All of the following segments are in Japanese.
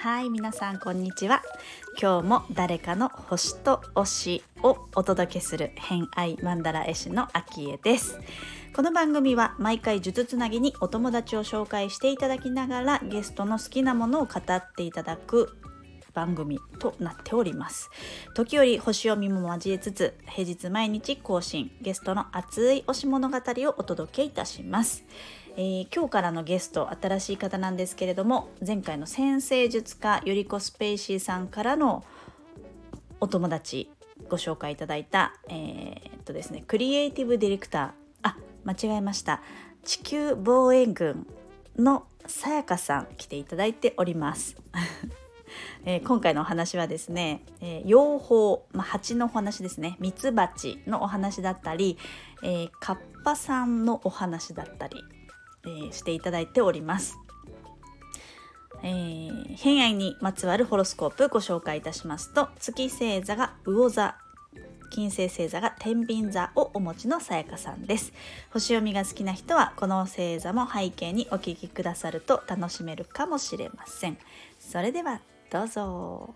はい皆さんこんにちは。今日も誰かの星と推しをお届けする偏愛マンダラ絵師のアキエです。この番組は毎回呪術つなぎにお友達を紹介していただきながらゲストの好きなものを語っていただく番組となっております。時折星読みも交えつつ平日毎日更新ゲストの熱い推し物語をお届けいたします。えー、今日からのゲスト新しい方なんですけれども前回の先生術家ゆりこスペイシーさんからのお友達ご紹介いただいた、えー、っとですねクリエイティブディレクターあ間違えました。地球防衛軍のさやかさん来ていただいております。えー、今回のお話はですね、えー、養蜂、まあ、蜂のお話ですね。ミツバチのお話だったり、えー、カッパさんのお話だったりえー、していただいております。えー、偏愛にまつわるホロスコープご紹介いたしますと月星座が魚座金星星座が天秤座をお持ちのさやかさんです。星読みが好きな人はこの星座も背景にお聞きくださると楽しめるかもしれません。それではどうぞ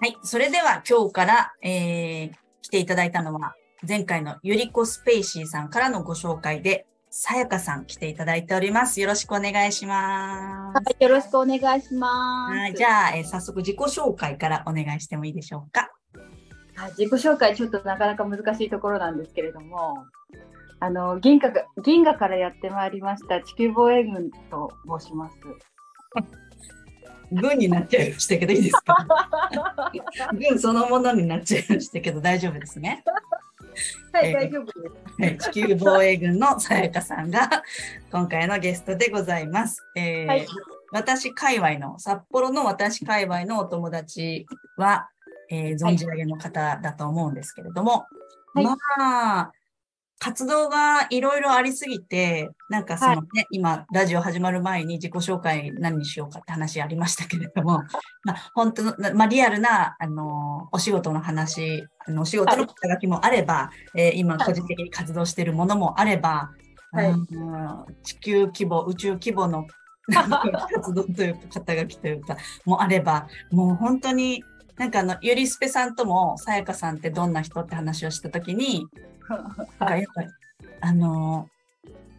はいそれでは今日から、えー、来ていただいたのは前回のゆりこスペイシーさんからのご紹介で、さやかさん来ていただいております。よろしくお願いします。はい、よろしくお願いします。はい、じゃあ、えー、早速自己紹介からお願いしてもいいでしょうか？自己紹介ちょっとなかなか難しいところなんですけれども、あの銀河銀河からやってまいりました地球防衛軍と申します。軍になっちゃいましたけどいいですか？軍そのものになっちゃいましたけど大丈夫ですね。はい、大丈夫です。地球防衛軍のさやかさんが今回のゲストでございます。えーはい、私界隈の、札幌の私界隈のお友達は、えー、存じ上げの方だと思うんですけれども、はい、まあ、活動がいろいろありすぎて、なんかそのね、はい、今、ラジオ始まる前に自己紹介何にしようかって話ありましたけれども、まあ、本当の、まあ、リアルな、あの、お仕事の話、あの、お仕事の肩書きもあれば、はい、えー、今、個人的に活動しているものもあれば、はい、地球規模、宇宙規模の 活動というか、肩書きというか、もあれば、もう本当に、なんかあの、ゆりすぺさんとも、さやかさんってどんな人って話をしたときに、なんかやっぱり、あの、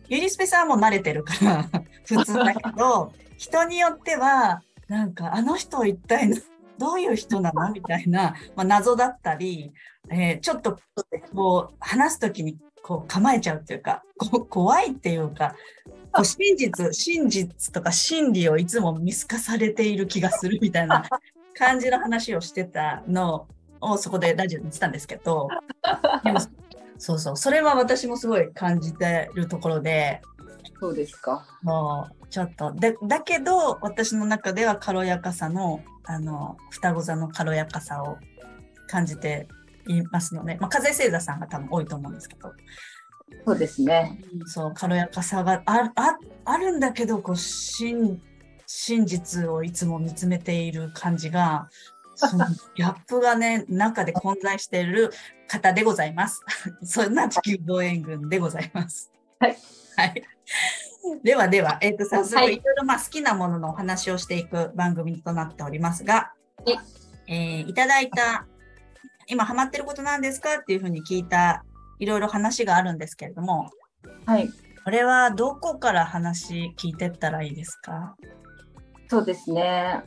ゆりすぺさんはもう慣れてるから 普通だけど、人によっては、なんかあの人一体どういう人なのみたいな、まあ、謎だったり、えー、ちょっとこう話す時にこう構えちゃうっていうか、怖いっていうか、こう 真実、真実とか真理をいつも見透かされている気がするみたいな感じの話をしてたのをそこでラジオに言ってたんですけど、でもそうそう、それは私もすごい感じてるところで、そうですか。もう、ちょっと。で、だけど、私の中では軽やかさの、あの、双子座の軽やかさを感じていますので、まあ、風星座さんが多分多いと思うんですけど。そうですね。そう、軽やかさがあああるんだけど、こう、真、真実をいつも見つめている感じが、そのギャップがね、中で混在している方でございます。そんな地球防衛軍でございます。はい。はい。ではでは、えっ、ー、と、早速、いろいろまあ好きなもののお話をしていく番組となっておりますが、えー、いただいた、今ハマってることなんですかっていうふうに聞いた、いろいろ話があるんですけれども、はい。これはどこから話聞いてったらいいですか？そうですね。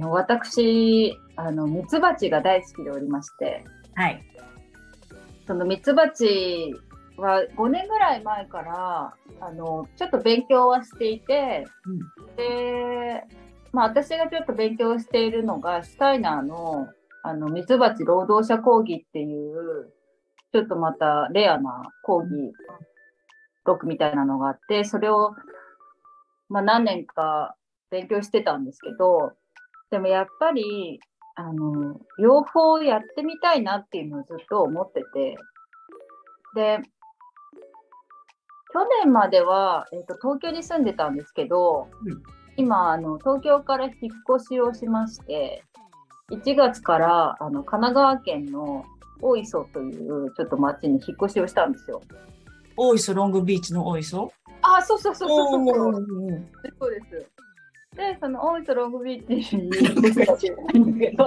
私、あの、ミツバチが大好きでおりまして、はい。そのミツバチは5年ぐらい前からあのちょっと勉強はしていて、うん、で、まあ、私がちょっと勉強しているのがシュタイナーのあのミツバチ労働者講義っていうちょっとまたレアな講義録みたいなのがあってそれを、まあ、何年か勉強してたんですけどでもやっぱりあの両方やってみたいなっていうのをずっと思っててで去年までは、えーと、東京に住んでたんですけど、うん、今あの東京から引っ越しをしまして1月からあの神奈川県の大磯というちょっと町に引っ越しをしたんですよ。大磯ロングビーチの大磯？あ、そうそうそうそうそう。そうです。で、その大磯ロングビーチに引っ越したんだけど、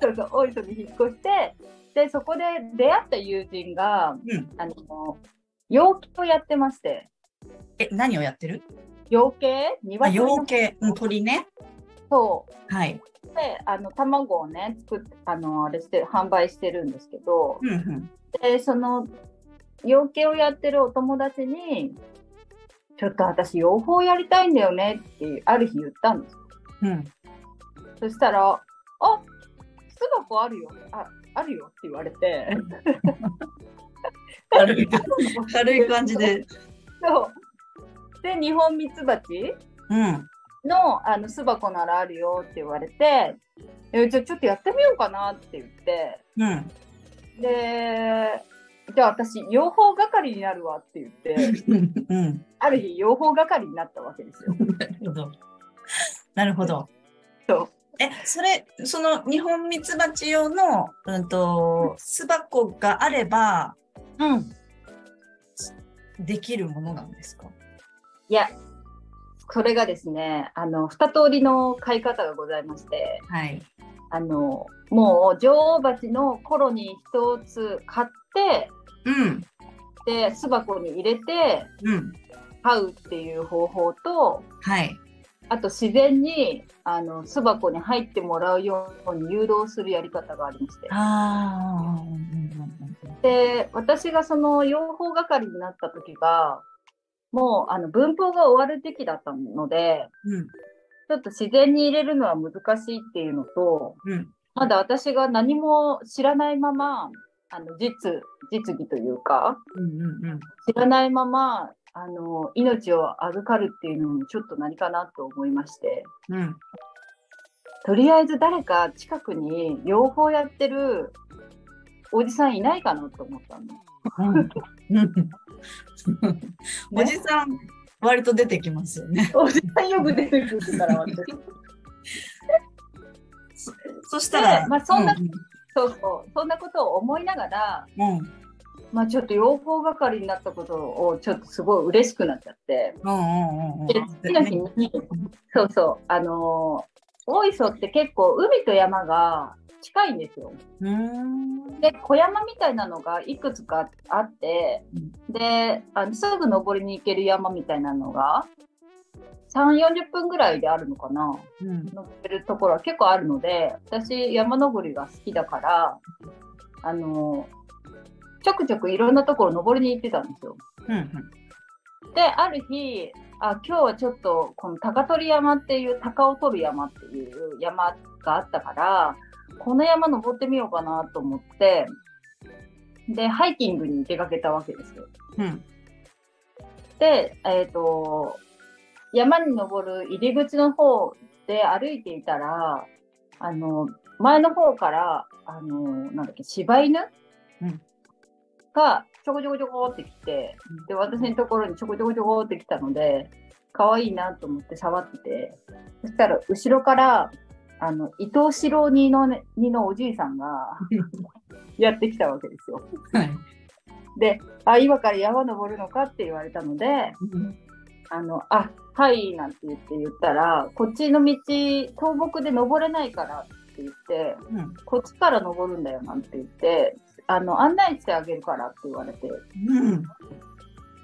そうそう、大磯に引っ越して、で、そこで出会った友人が、うんあの、養鶏をやってまして、え、何をやってる？養鶏？あ、鶏の養鶏、うん、鳥ね。そう。はい。で、あの、卵をね、作って、あの、あれして、販売してるんですけど、うんうん。で、その、養鶏をやってるお友達に、ちょっと私、養蜂やりたいんだよねって、ある日言ったんです。うん。そしたら、あ巣箱あるよ。あ、あるよって言われて。軽い 軽い感じで。そう。で、日本ミツバチうん。のあの巣箱ならあるよって言われて、えじゃあちょっとやってみようかなって言って、うん。で、じゃあ私、養蜂係になるわって言って、うん。ある日、養蜂係になったわけですよ。なるほど。なるほど。そう。え、それ、その日本ミツバチ用の、うんと、巣箱があれば、うん。できるものなんですか？いや、それがですね、あの、二通りの飼い方がございまして、はい。あの、もう女王蜂のコロニー一つ買って、うん。で、巣箱に入れてうん。飼うっていう方法と、はい。あと自然にあの巣箱に入ってもらうように誘導するやり方がありまして。で、私がその養蜂係になった時が、もうあの分蜂が終わる時期だったので、うん。ちょっと自然に入れるのは難しいっていうのと、うん。まだ私が何も知らないまま、あの実、実技というか、うんうんうん。知らないまま、あの、命を預かるっていうのもちょっと何かなと思いまして、うん。とりあえず誰か近くに養蜂やってるおじさんいないかなと思ったの。おじさん、割と出てきますよね。おじさんよく出てくるから、私。そしたら、でまあそんなうそうそう、そんなことを思いながら、んうん。まあちょっと養蜂係になったことをちょっとすごい嬉しくなっちゃって、うんうんうんうん。で次の日に、そうそう、あのー大磯って結構海と山が近いんですよ。うーん。で、小山みたいなのがいくつかあって、で、あのすぐ登りに行ける山みたいなのが、3、40分ぐらいであるのかなうん。登ってるところは結構あるので、私山登りが好きだから、あの、ちょくちょくいろんなところ登りに行ってたんですよ。うんうん。で、ある日、あ、今日はちょっとこの高取山っていう、鷹を取る山っていう山があったから、この山登ってみようかなと思って、で、ハイキングに出かけたわけですよ。うん。で、えっ、と、山に登る入り口の方で歩いていたら、あの、前の方から、あの、なんだっけ、柴犬、うんがちょこちょこちょこってきて、で、私のところにちょこちょこちょこってきたので、可愛いなと思って触ってて、そしたら後ろから、あの、伊藤四郎二の、ね、二のおじいさんが やってきたわけですよ。はい。で、あ、今から山登るのかって言われたので、あの、あ、はい、なんて言って言ったら、こっちの道、倒木で登れないからって言って、うん。こっちから登るんだよなんて言って、あの、案内してあげるからって言われて、うん。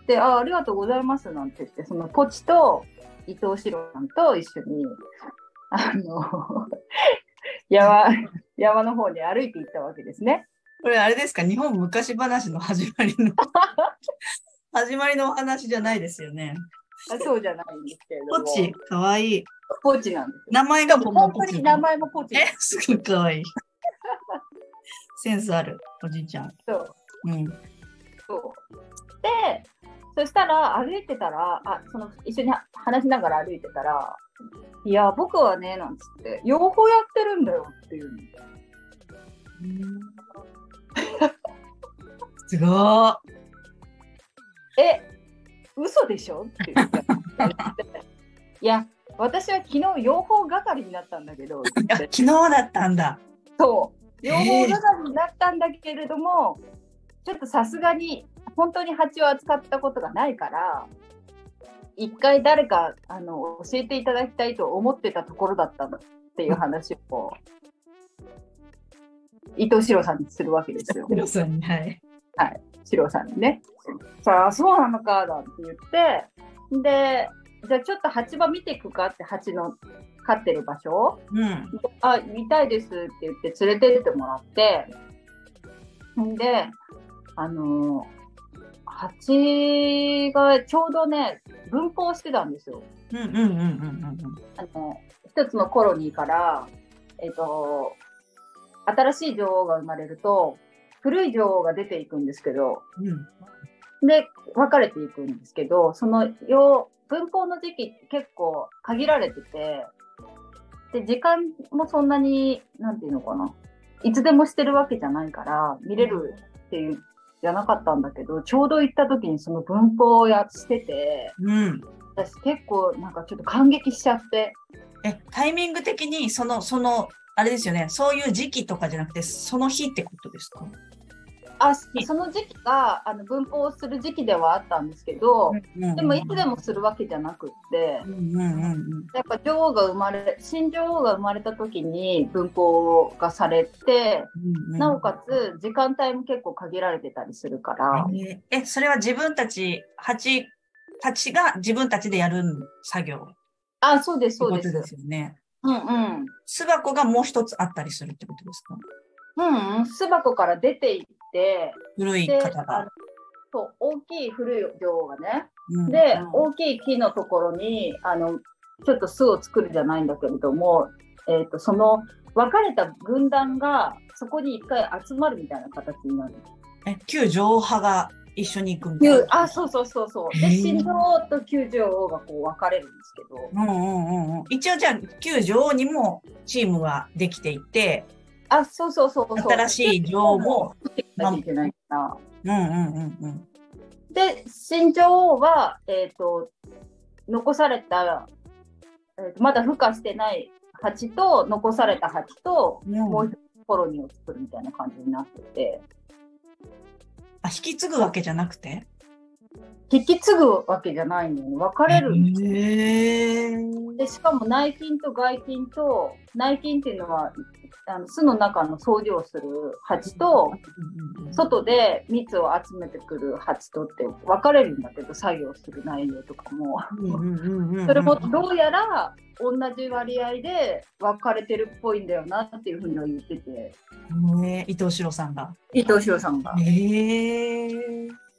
で、あ、ありがとうございますなんて言って、そのポチと伊藤四郎さんと一緒に、あの、山、山の方に歩いて行ったわけですね。これあれですか？日本昔話の始まりの 始まりのお話じゃないですよね。あそうじゃないんですけれども。ポチ、かわいい。ポチなんですよ。名前がポチ当に名前もポチえ、すごいかわいい。センスある、おじいちゃん。そう。うん。そう。で、そしたら歩いてたら、あ、その一緒に話しながら歩いてたら、いや、僕はね、なんつって、養蜂やってるんだよっていうの。すごー。え、嘘でしょって言って。いや、私は昨日養蜂係になったんだけど昨日だったんだそう養蜂係になったんだけれども、ちょっとさすがに本当に蜂を扱ったことがないから一回誰かあの教えていただきたいと思ってたところだったのっていう話を、伊藤四郎さんにするわけですよ。四郎さんにはいはい四郎さんにね。さあそうなのかだって言ってでじゃあちょっと蜂場見ていくかって蜂の飼ってる場所、うん、あ見たいですって言って連れてってもらって。んであの蜂がちょうどね分蜂してたんですよ。あの一つのコロニーから、えっ、ー、と新しい女王が生まれると古い女王が出ていくんですけど、うん、で分かれていくんですけどそのよ分蜂の時期って結構限られててで時間もそんなに何て言うのかな。いつでもしてるわけじゃないから見れるっていうじゃなかったんだけどちょうど行った時にその分蜂をやってて、うん、私結構なんかちょっと感激しちゃって。えタイミング的にそのそのあれですよね。そういう時期とかじゃなくてその日ってことですか？あその時期があの分蜂する時期ではあったんですけど、でもいつでもするわけじゃなくって、うんうんうん、やっぱ女王が生まれ新女王が生まれた時に分蜂がされて、うんうん、なおかつ時間帯も結構限られてたりするから。えそれは自分たち蜂たちが自分たちでやる作業？あそうですそうです。ですよね。うんうん。巣箱がもう一つあったりするってことですか？うん、巣箱から出ていって、古い方が。そう大きい古い女王がね、うん、で、うん、大きい木のところにあのちょっと巣を作るじゃないんだけれども、えーと、その分かれた軍団がそこに一回集まるみたいな形になる。え旧女王派が一緒に行くみたいな。あそうそうそうそう。で新女王と旧女王がこう分かれるんですけど。うんうんうん、一応じゃあ旧女王にもチームができていて。あ、そうそうそうそう。新しい女王も。なきゃいけないから。うんうんうんうん。で、新女王は、えっ、ー、と、残された、えーと、まだ孵化してない蜂と、残された蜂と、うん、もう一つコロニーを作るみたいな感じになってて。あ、引き継ぐわけじゃなくて？引き継ぐわけじゃないのに分かれるんですよ。でしかも内勤と外勤と内勤っていうのはあの巣の中の掃除をする蜂と、外で蜜を集めてくる蜂とって分かれるんだけど作業する内容とかも。それもどうやら同じ割合で分かれてるっぽいんだよなっていうふうには言ってて。ね、伊藤四郎さんが。伊藤四郎さんが。へえー。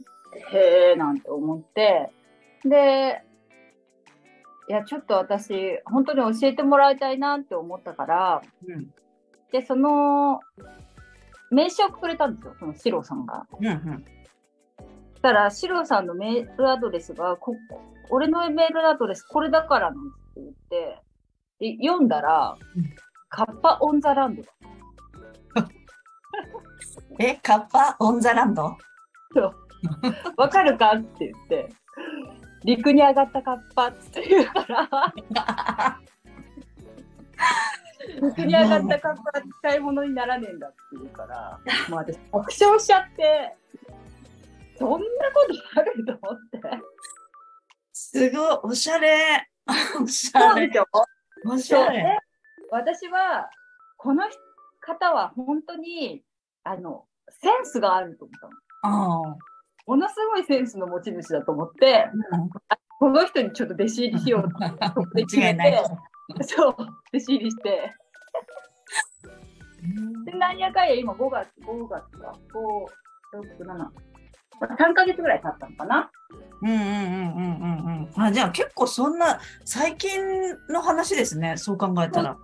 へえなんて思ってでいやちょっと私本当に教えてもらいたいなって思ったから、うん、でその名刺をくれたんですよそのシロさんが。うんうん、たらシロさんのメールアドレスがこ俺のメールアドレスこれだからなんって言ってで読んだら、うん、カッパ・オン・ザ・ランド えカッパ・オン・ザ・ランド？そう わかるかって言って、陸に上がったカッパって言うから、陸に上がったカッパは使い物にならねえんだって言うから、もう私、爆笑しちゃって、そんなことあると思って。すごい、おしゃれ。おしゃれ。おしゃれ。私は、この方は本当に、あの、センスがあると思ったの。ああ。ものすごいセンスの持ち主だと思って、うん、この人にちょっと弟子入りしようと思って 決めて、そう、弟子入りして。で、なんやかんや今5月、5月か、5、6、7、3か月ぐらい経ったのかな。うんうんうんうんうんうん。あじゃあ結構そんな最近の話ですね、そう考えたら。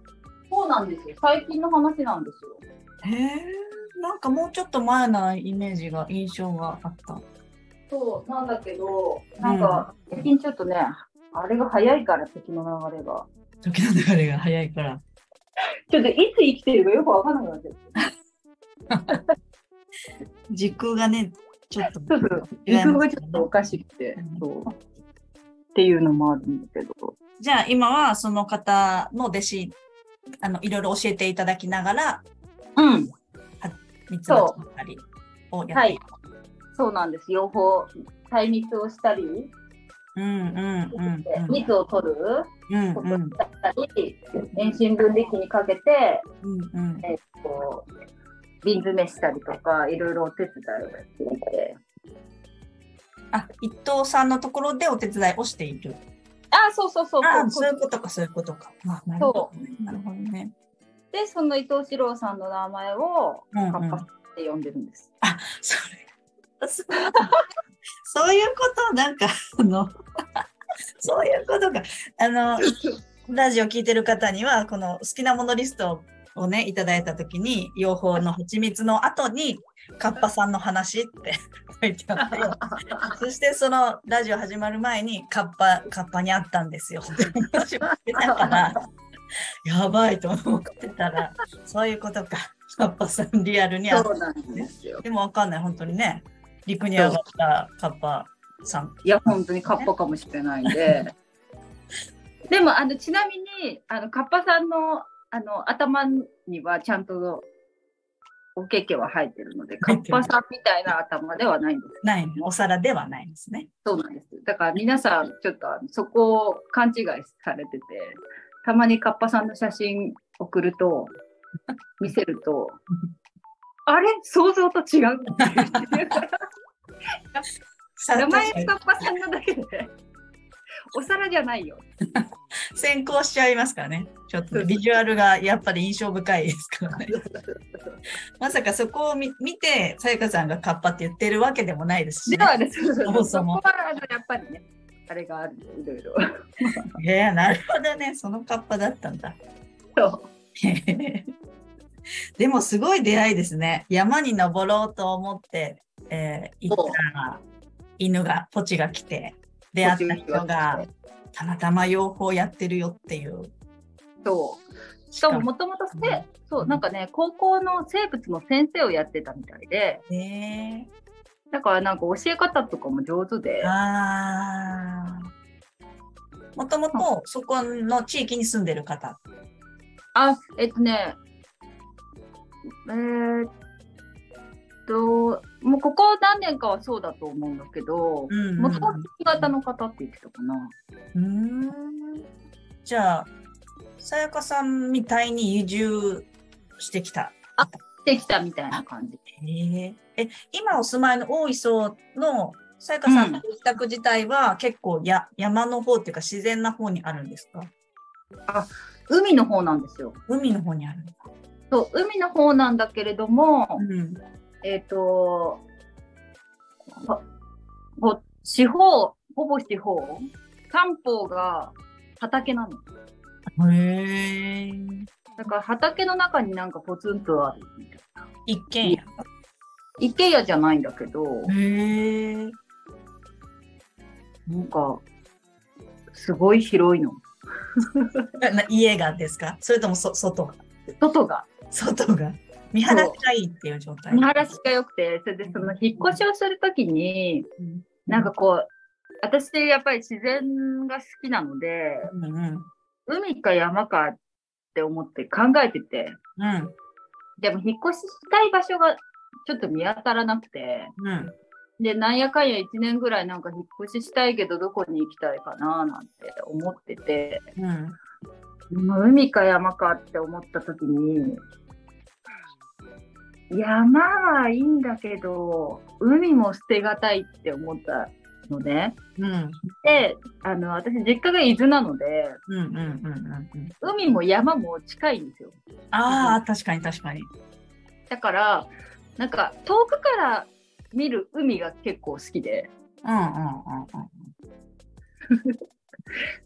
そうなんですよ。最近の話なんですよ。へえ。なんかもうちょっと前なイメージが、印象があった。そうなんだけど、なんか、最近ちょっとね、あれが早いから、時の流れが。時の流れが早いから。ちょっといつ生きてるかよくわからなくなってる。時空がね、ちょっと。時空がちょっとおかしくて、そう。っていうのもあるんだけど。じゃあ今はその方の弟子、あの、いろいろ教えていただきながら、うん。三つ葉ったりをやってはい。そうなんです。養蜂、対蜜をしたり、うんうんうん蜜を取るうんことうんだったり、遠心分離器にかけて、うんうんえっと、瓶詰めしたりとか、いろいろお手伝いをしていて。あ、伊藤さんのところでお手伝いをしている。あ、そうそうそうあそそうういうことか、そういうことか。あなるほどね。なるほどね。で、その伊藤四郎さんの名前をうんうんカッパって呼んでるんです。それ、そうそういうこと、なんか、あの、そういうことか。あの、ラジオ聞いてる方には、この好きなものリストをね、いただいたときに、養蜂の蜂蜜の後に、カッパさんの話って 書いてあって、そしてそのラジオ始まる前に、カッパ、カッパに会ったんですよって話をしてたから、やばいと思ってたら、そういうことか。カッパさんリアルに会っそうなんですよ。でもわかんない、本当にね。陸に上がったカッパさん。いや、本当にカッパかもしれないんで。でも、あの、ちなみに、あの、カッパさんの、あの、頭にはちゃんと、おけけは生えてるので、カッパさんみたいな頭ではないんです。ない、お皿ではないんですね。そうなんです。だから皆さん、ちょっとそこを勘違いされてて、たまにカッパさんの写真送ると、見せると、あれ？想像と違う？名前カッパさんなだけで、お皿じゃないよ。に 先行しちゃいますからね。ちょっとビジュアルがやっぱり印象深いですからね。まさかそこを見見て、さやかさんがカッパって言ってるわけでもないですし、ね。ではね、そそもそもこはやっぱりね、あれがあるいろいろ。いや、なるほどね。そのカッパだったんだ。そう でもすごい出会いですね。山に登ろうと思って、えー行ったら、犬が、ポチが来て、出会った人が、たまたま養蜂やってるよっていう。そう。しかももともとそう、なんかね、高校の生物の先生をやってたみたいで、ねだからなんか教え方とかも上手でもともとそこの地域に住んでる方。あ、えっとね、えーっと、もうここ何年かはそうだと思うんだけど、もともとの方って言ってたかな。うーん。じゃあ、さやかさんみたいに移住してきた。できたみたいな感じ。へええ、今お住まいの大磯のさやかさんのご自宅自体は結構や、山の方っていうか自然な方にあるんですか？海の方なんですよ。海の方にある。そう、海の方なんだけれども、うん。えっ、と、ほほ四方、ほぼ四方、三方が畑なの。へえ。だから畑の中になんかポツンとあるみたいな。一軒家。一軒家じゃないんだけど。なんか、すごい広いの。な家がですか？それともそ外？が外が。外が見晴らしがいいっていう状態。見晴らしが良くて、それでその引っ越しをするときに、うんなんかこう、私やっぱり自然が好きなので、うんうん。海か山かって思って考えてて、うん。でも引っ越ししたい場所がちょっと見当たらなくて、うん。で、なんやかんや1年ぐらいなんか引っ越ししたいけどどこに行きたいかななんて思ってて、うん。海か山かって思った時に、山はいいんだけど、海も捨てがたいって思ったのね。うん。で、あの、私実家が伊豆なので。海も山も近いんですよ。ああ、確かに確かに。だから、なんか遠くから見る海が結構好きで、うんうんうん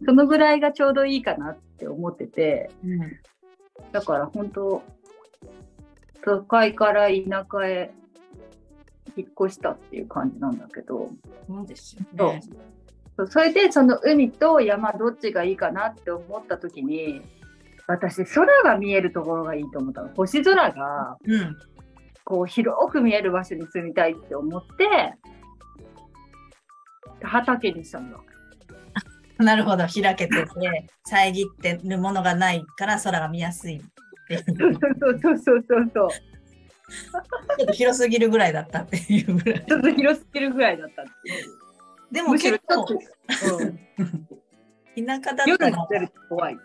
そのぐらいがちょうどいいかなって思ってて、うん。うん。だから本当、都会から田舎へ引っ越したっていう感じなんだけど、そうですよね。そうそれでその海と山どっちがいいかなって思った時に、私空が見えるところがいいと思ったの。星空がうん。こう広く見える場所に住みたいって思って、畑にしたんだ。なるほど、開けてて、遮ってるものがないから空が見やすいっていう。そうそうそうそうそう。ちょっと広すぎるぐらいだったっていうぐらい。ちょっと広すぎるぐらいだったっていう。でも結構、うん、田舎だったら。怖い。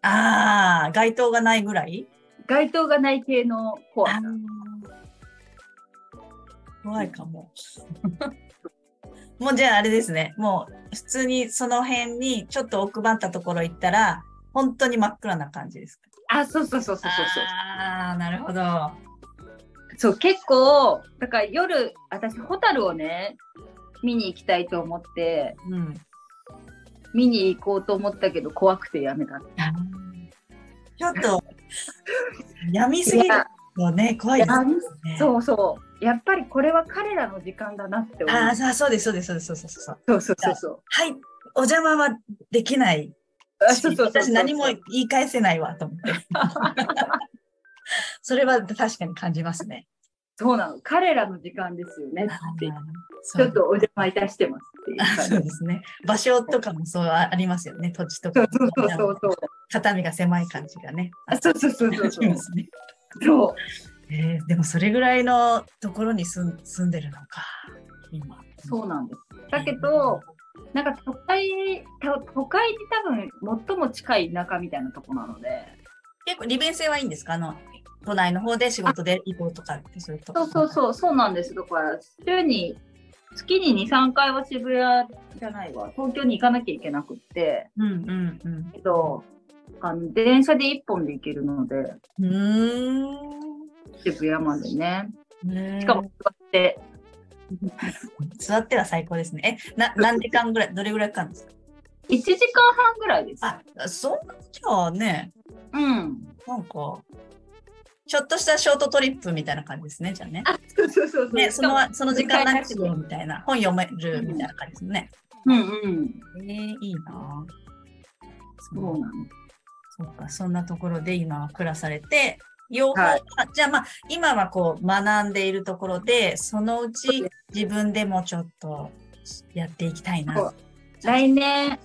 ああ、街灯がないぐらい？街灯がない系の怖さ。怖いかも。もうじゃああれですね。もう普通にその辺にちょっと奥まったところ行ったら、本当に真っ暗な感じですか？あ、そうそうそうそうそうそう。ああ、なるほど。そう、結構、だから夜、私、ホタルをね、見に行きたいと思って、うん、見に行こうと思ったけど、怖くてやめた。ちょっと、やみすぎるのね、怖いですね。そうそう。やっぱりこれは彼らの時間だなって思う。ああ、そうです、そうです、そうです、そうそうそう。そうそうそうはい、お邪魔はできない。あそうそう私何も言い返せないわと思って。それは確かに感じますね。そうなの。彼らの時間ですよね。ちょっとお邪魔いたしてますっていう。そうですね。場所とかもそうありますよね。土地とか。そうそうそうそう。肩身が狭い感じがね。あそうそうそうそう。そう。えー、でもそれぐらいのところに住住んでるのか、今。そうなんです。だけど、なんか都会、都会に多分最も近い田舎みたいなとこなので。結構利便性はいいんですか？あの都内の方で仕事で行こうとかってそういうとそうそうそう、そうなんです。だから、週に、月に2、3回は渋谷じゃないわ、東京に行かなきゃいけなくって、うんうんうん。けど、あの電車で1本で行けるので。うん。渋谷までね。しかも座って。座っては最高ですね。え、な何時間ぐらい、どれぐらいかかるんですか ?1 時間半ぐらいです。あ、そんなじゃあね。うん。なんか、ちょっとしたショートトリップみたいな感じですね、じゃあね。あ、そうそうそうそう。ね、そのその時間何しようみたいな。本読めるみたいな感じですね。うんうん。えー、いいなそうなの。そっか、そんなところで今は暮らされて、養蜂、はい、じゃあまあ今はこう学んでいるところでそのうち自分でもちょっとやっていきたいな。来年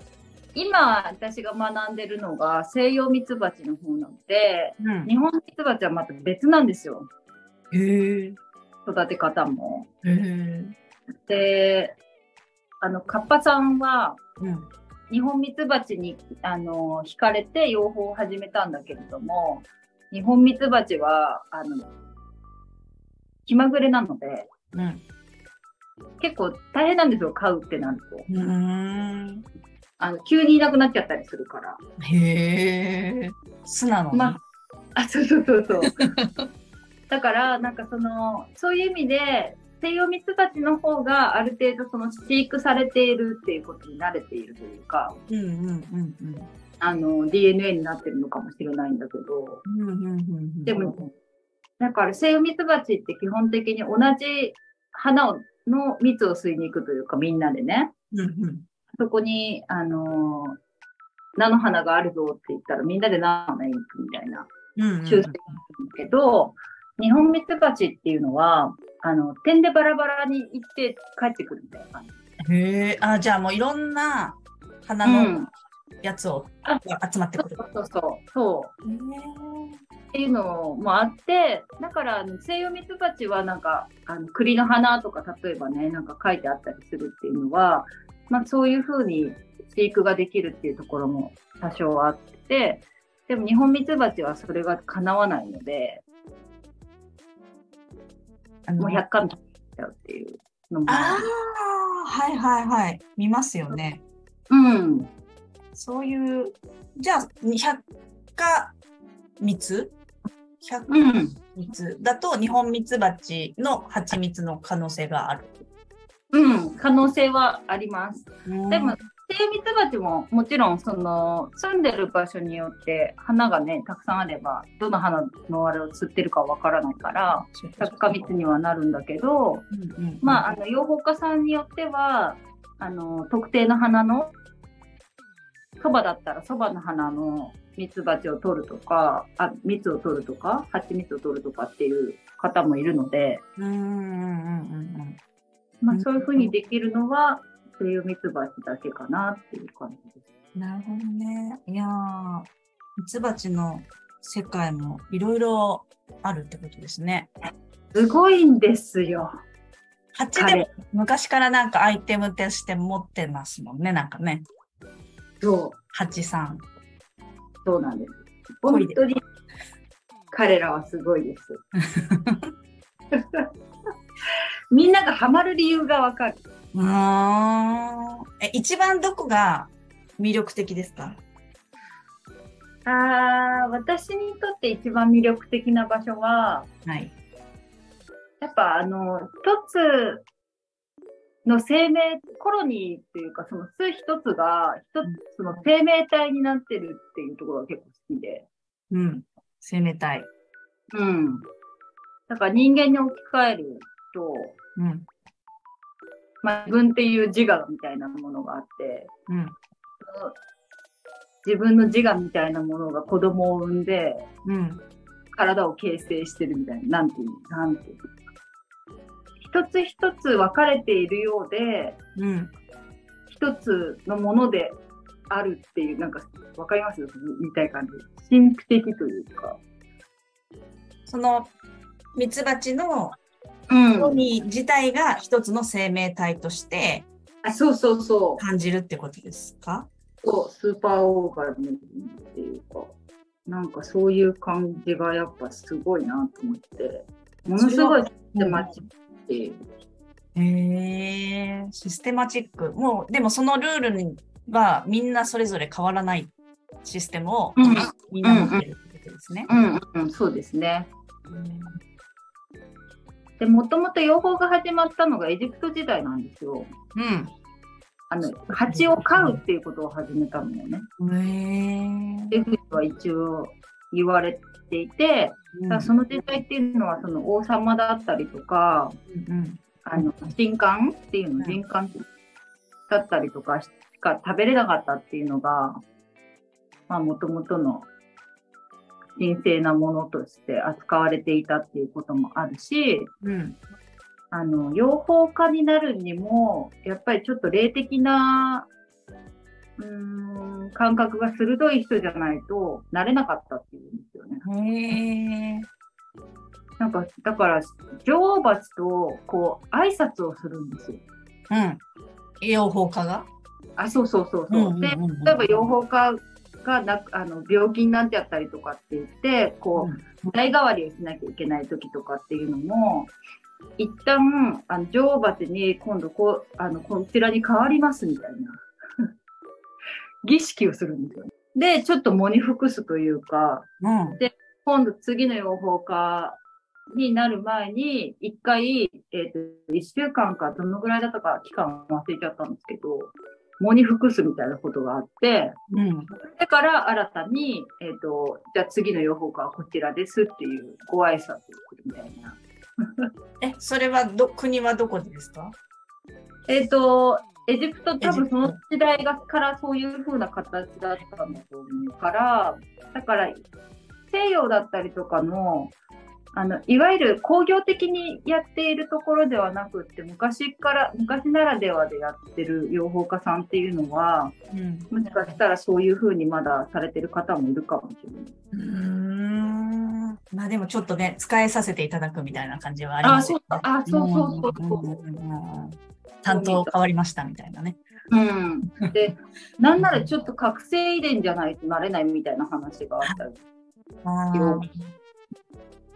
今私が学んでるのが西洋ミツバチの方なので、うん、日本ミツバチはまた別なんですよ。へ育て方も。へであのカッパさんは、うん、日本ミツバチにあの惹かれて養蜂を始めたんだけれども日本ミツバチは、あの、気まぐれなので、うん、結構大変なんですよ、飼うってなると。うんあの急にいなくなっちゃったりするから。へえ、素なのまあ、そうそうそうそう。だから、なんかその、そういう意味で、西洋ミツバチの方がある程度その飼育されているっていうことに慣れているというか、うんうんうんうん、あの DNA になってるのかもしれないんだけど、でもだからセイウミツバチって基本的に同じ花をの蜜を吸いに行くというかみんなでね、そこにあの菜の花があるぞって言ったらみんなで菜の花に行くみたいな。習性なんだけど、日本ミツバチっていうのはあの点でバラバラに行って帰ってくるみたいな感じ。へえ、あじゃあもういろんな花のやつを集まってくる。そうそうそう。そう。っていう。のもあってだから西洋ミツバチはなんかあの栗の花とか例えばねなんか書いてあったりするっていう。のは、まあ、そう。いう。ふう。に飼育ができるっていう。ところも多少あってでも日本ミツバチはそれがかなわないのでもう。100巻ちゃう。っていう。のもああはいはいはい見ますよね。う。んそういう、じゃあ、百花蜜百蜜だと日本蜜蜂の蜂蜜の可能性がある。うん、可能性はあります。でも、精蜜蜂ももちろんその住んでる場所によって花がねたくさんあればどの花のあれを吸ってるかわからないから百花蜜にはなるんだけど、まああの養蜂家さんによってはあの特定の花のそばだったらそばの花のミツバチを取るとか、あ、蜜を取るとか、蜂蜜を取るとかっていう方もいるので、まあそういうふうにできるのは、西洋ミツバチだけかなっていう感じです。なるほどね。いやー、ミツバチの世界もいろいろあるってことですね。すごいんですよ。蜂でも昔からなんかアイテムとして持ってますもんね、なんかね。そう。蜂さん。そうなんです。本当に彼らはすごいです。みんながハマる理由がわかる。うん。え、一番どこが魅力的ですか？あ私にとって一番魅力的な場所は、はい、やっぱあの、一つの生命、コロニーっていうか、その巣一つが、一つの生命体になってるっていうところが結構好きで。うん。生命体。うん。だから人間に置き換えると、うん。まあ、自分っていう自我みたいなものがあって、うん。自分の自我みたいなものが子供を産んで、うん、体を形成してるみたいな、なんていう、なんていう。一つ一つ分かれているようで、うん、一つのものであるっていう、なんか、わかります？言いたい感じ。神秘的というか。その、ミツバチの、うん、自体が一つの生命体として、あそうそうそう。感じるってことですか？そう、スーパーオーガニズムっていうか、なんかそういう感じがやっぱすごいなと思って、ものすごいシステマチックっていう。へえー、システマチック。もう、でもそのルールにはみんなそれぞれ変わらないシステムをみんな持ってるってことですね。うん、うん、うん、そうですね。で、もともと養蜂が始まったのがエジプト時代なんですよ。うん。あの蜂を飼うっていうことを始めたのよね。で、ふは一応言われていて、うん、その時代っていうのはその王様だったりとか、うん、あの人官っていうの、人官だったりとかしか食べれなかったっていうのが、まあ、もともとの神聖なものとして扱われていたっていうこともあるし、うん、あの、養蜂家になるにも、やっぱりちょっと霊的な、うん、感覚が鋭い人じゃないとなれなかったっていうんですよね。へなんか、だから、女王蜂と、こう、挨拶をするんですよ。うん。養蜂家が？あ、そうそうそうそう。で、例えば養蜂家がなあの病気になってやったりとかって言って、こう、代替わりをしなきゃいけない時とかっていうのも、一旦、あの、女王蜂に今度こう、あの、こちらに変わりますみたいな儀式をするんですよ。で、ちょっと喪に服すというか、うん、で、今度次の養蜂家になる前に、一回、えっ、ー、と、一週間かどのぐらいだったか期間忘れちゃったんですけど、喪に服すみたいなことがあって、うん、だから新たに、えっ、ー、と、じゃあ次の養蜂家はこちらですっていうご挨拶をするみたいな。え、それはど、国はどこでですか？えっ、と、エジプト多分その時代がからそういう風な形だったんだと思うから、だから西洋だったりとかの、あのいわゆる工業的にやっているところではなくって昔から昔ならではでやってる養蜂家さんっていうのは、うん、もしかしたらそういうふうにまだされてる方もいるかもしれない。うんまあでもちょっとね使えさせていただくみたいな感じはありますね。あそうそうそうそう。担当変わりましたみたいなね。うん、でなんならちょっと覚醒遺伝じゃないとなれないみたいな話があったり。あ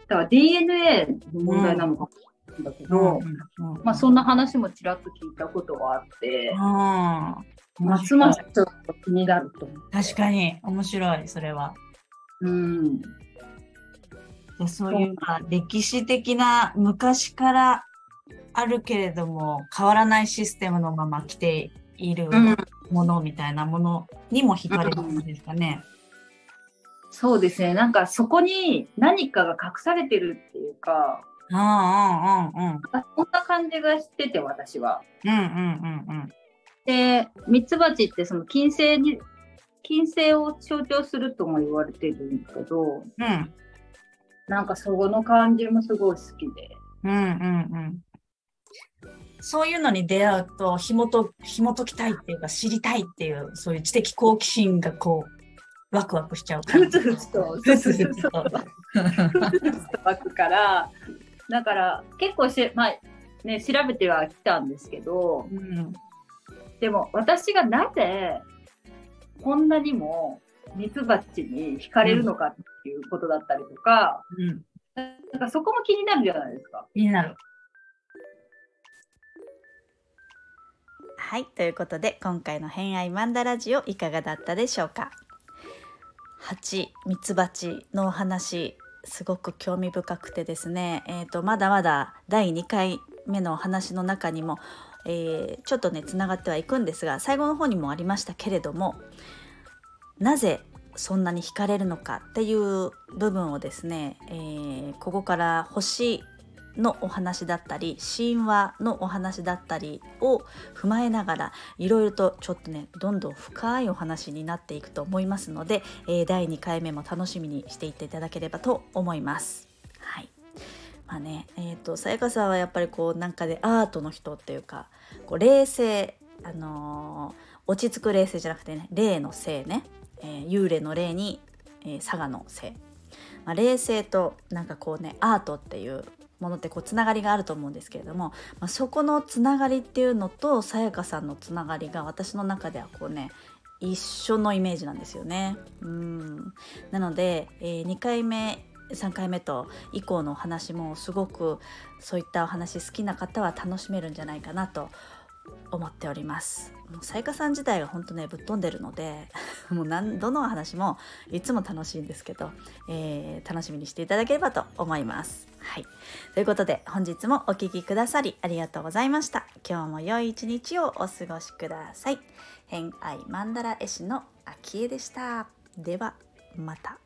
だから DNA の問題なのかもしれないんだけど、まあそんな話もちらっと聞いたことがあって、ますますちょっと気になると思う。確かに面白い、それは。うん。そういう、まあ、歴史的な昔からあるけれども変わらないシステムのまま来ているものみたいなものにも惹かれるんですかね。うんそうですね。なんかそこに何かが隠されてるっていうか、うんうんうんうん。そんな感じがしてて、私は。うんうんうんうん。で、ミツバチってその金星に、金星を象徴するとも言われてるんだけど、うん。なんかそこの感じもすごい好きで。うんうんうん。そういうのに出会うと、紐と、紐解きたいっていうか、知りたいっていう、そういう知的好奇心がこう、ワクワクしちゃうふつふつと。ふつふつと。湧くから、だから結構し、まあね、調べてはきたんですけど、うん、でも私がなぜこんなにもミツバチに惹かれるのかっていうことだったりとか、うん、なんかそこも気になるじゃないですか。気になる。はい、ということで今回の「偏愛マンダラジオ」いかがだったでしょうか？蜂ミツバチのお話すごく興味深くてですね、えーと、まだまだ第2回目のお話の中にも、えー、ちょっとねつながってはいくんですが最後の方にもありましたけれどもなぜそんなに惹かれるのかっていう部分をですね、えー、ここから星のお話だったり神話のお話だったりを踏まえながらいろいろとちょっとねどんどん深いお話になっていくと思いますので、えー、第2回目も楽しみにしていっていただければと思います。はいまあねえーと、さやかさんはやっぱりこうなんかでアートの人っていうかこう冷静あのー、落ち着く冷静じゃなくてね霊の性ね、えー、幽霊の霊に、えー、佐賀の性まあ、冷静となんかこうねアートっていうものってこうつながりがあると思うんですけれども、まあ、そこのつながりっていうのとさやかさんのつながりが私の中ではこうね一緒のイメージなんですよね。うんなので、えー、2回目3回目と以降のお話もすごくそういったお話好きな方は楽しめるんじゃないかなと思っております。もうさやかさん自体が本当ねぶっ飛んでるので もう何どの話もいつも楽しいんですけど、えー、楽しみにしていただければと思います。はい、ということで本日もお聴きくださりありがとうございました。今日も良い一日をお過ごしください。偏愛マンダラ絵師の秋江でした。ではまた。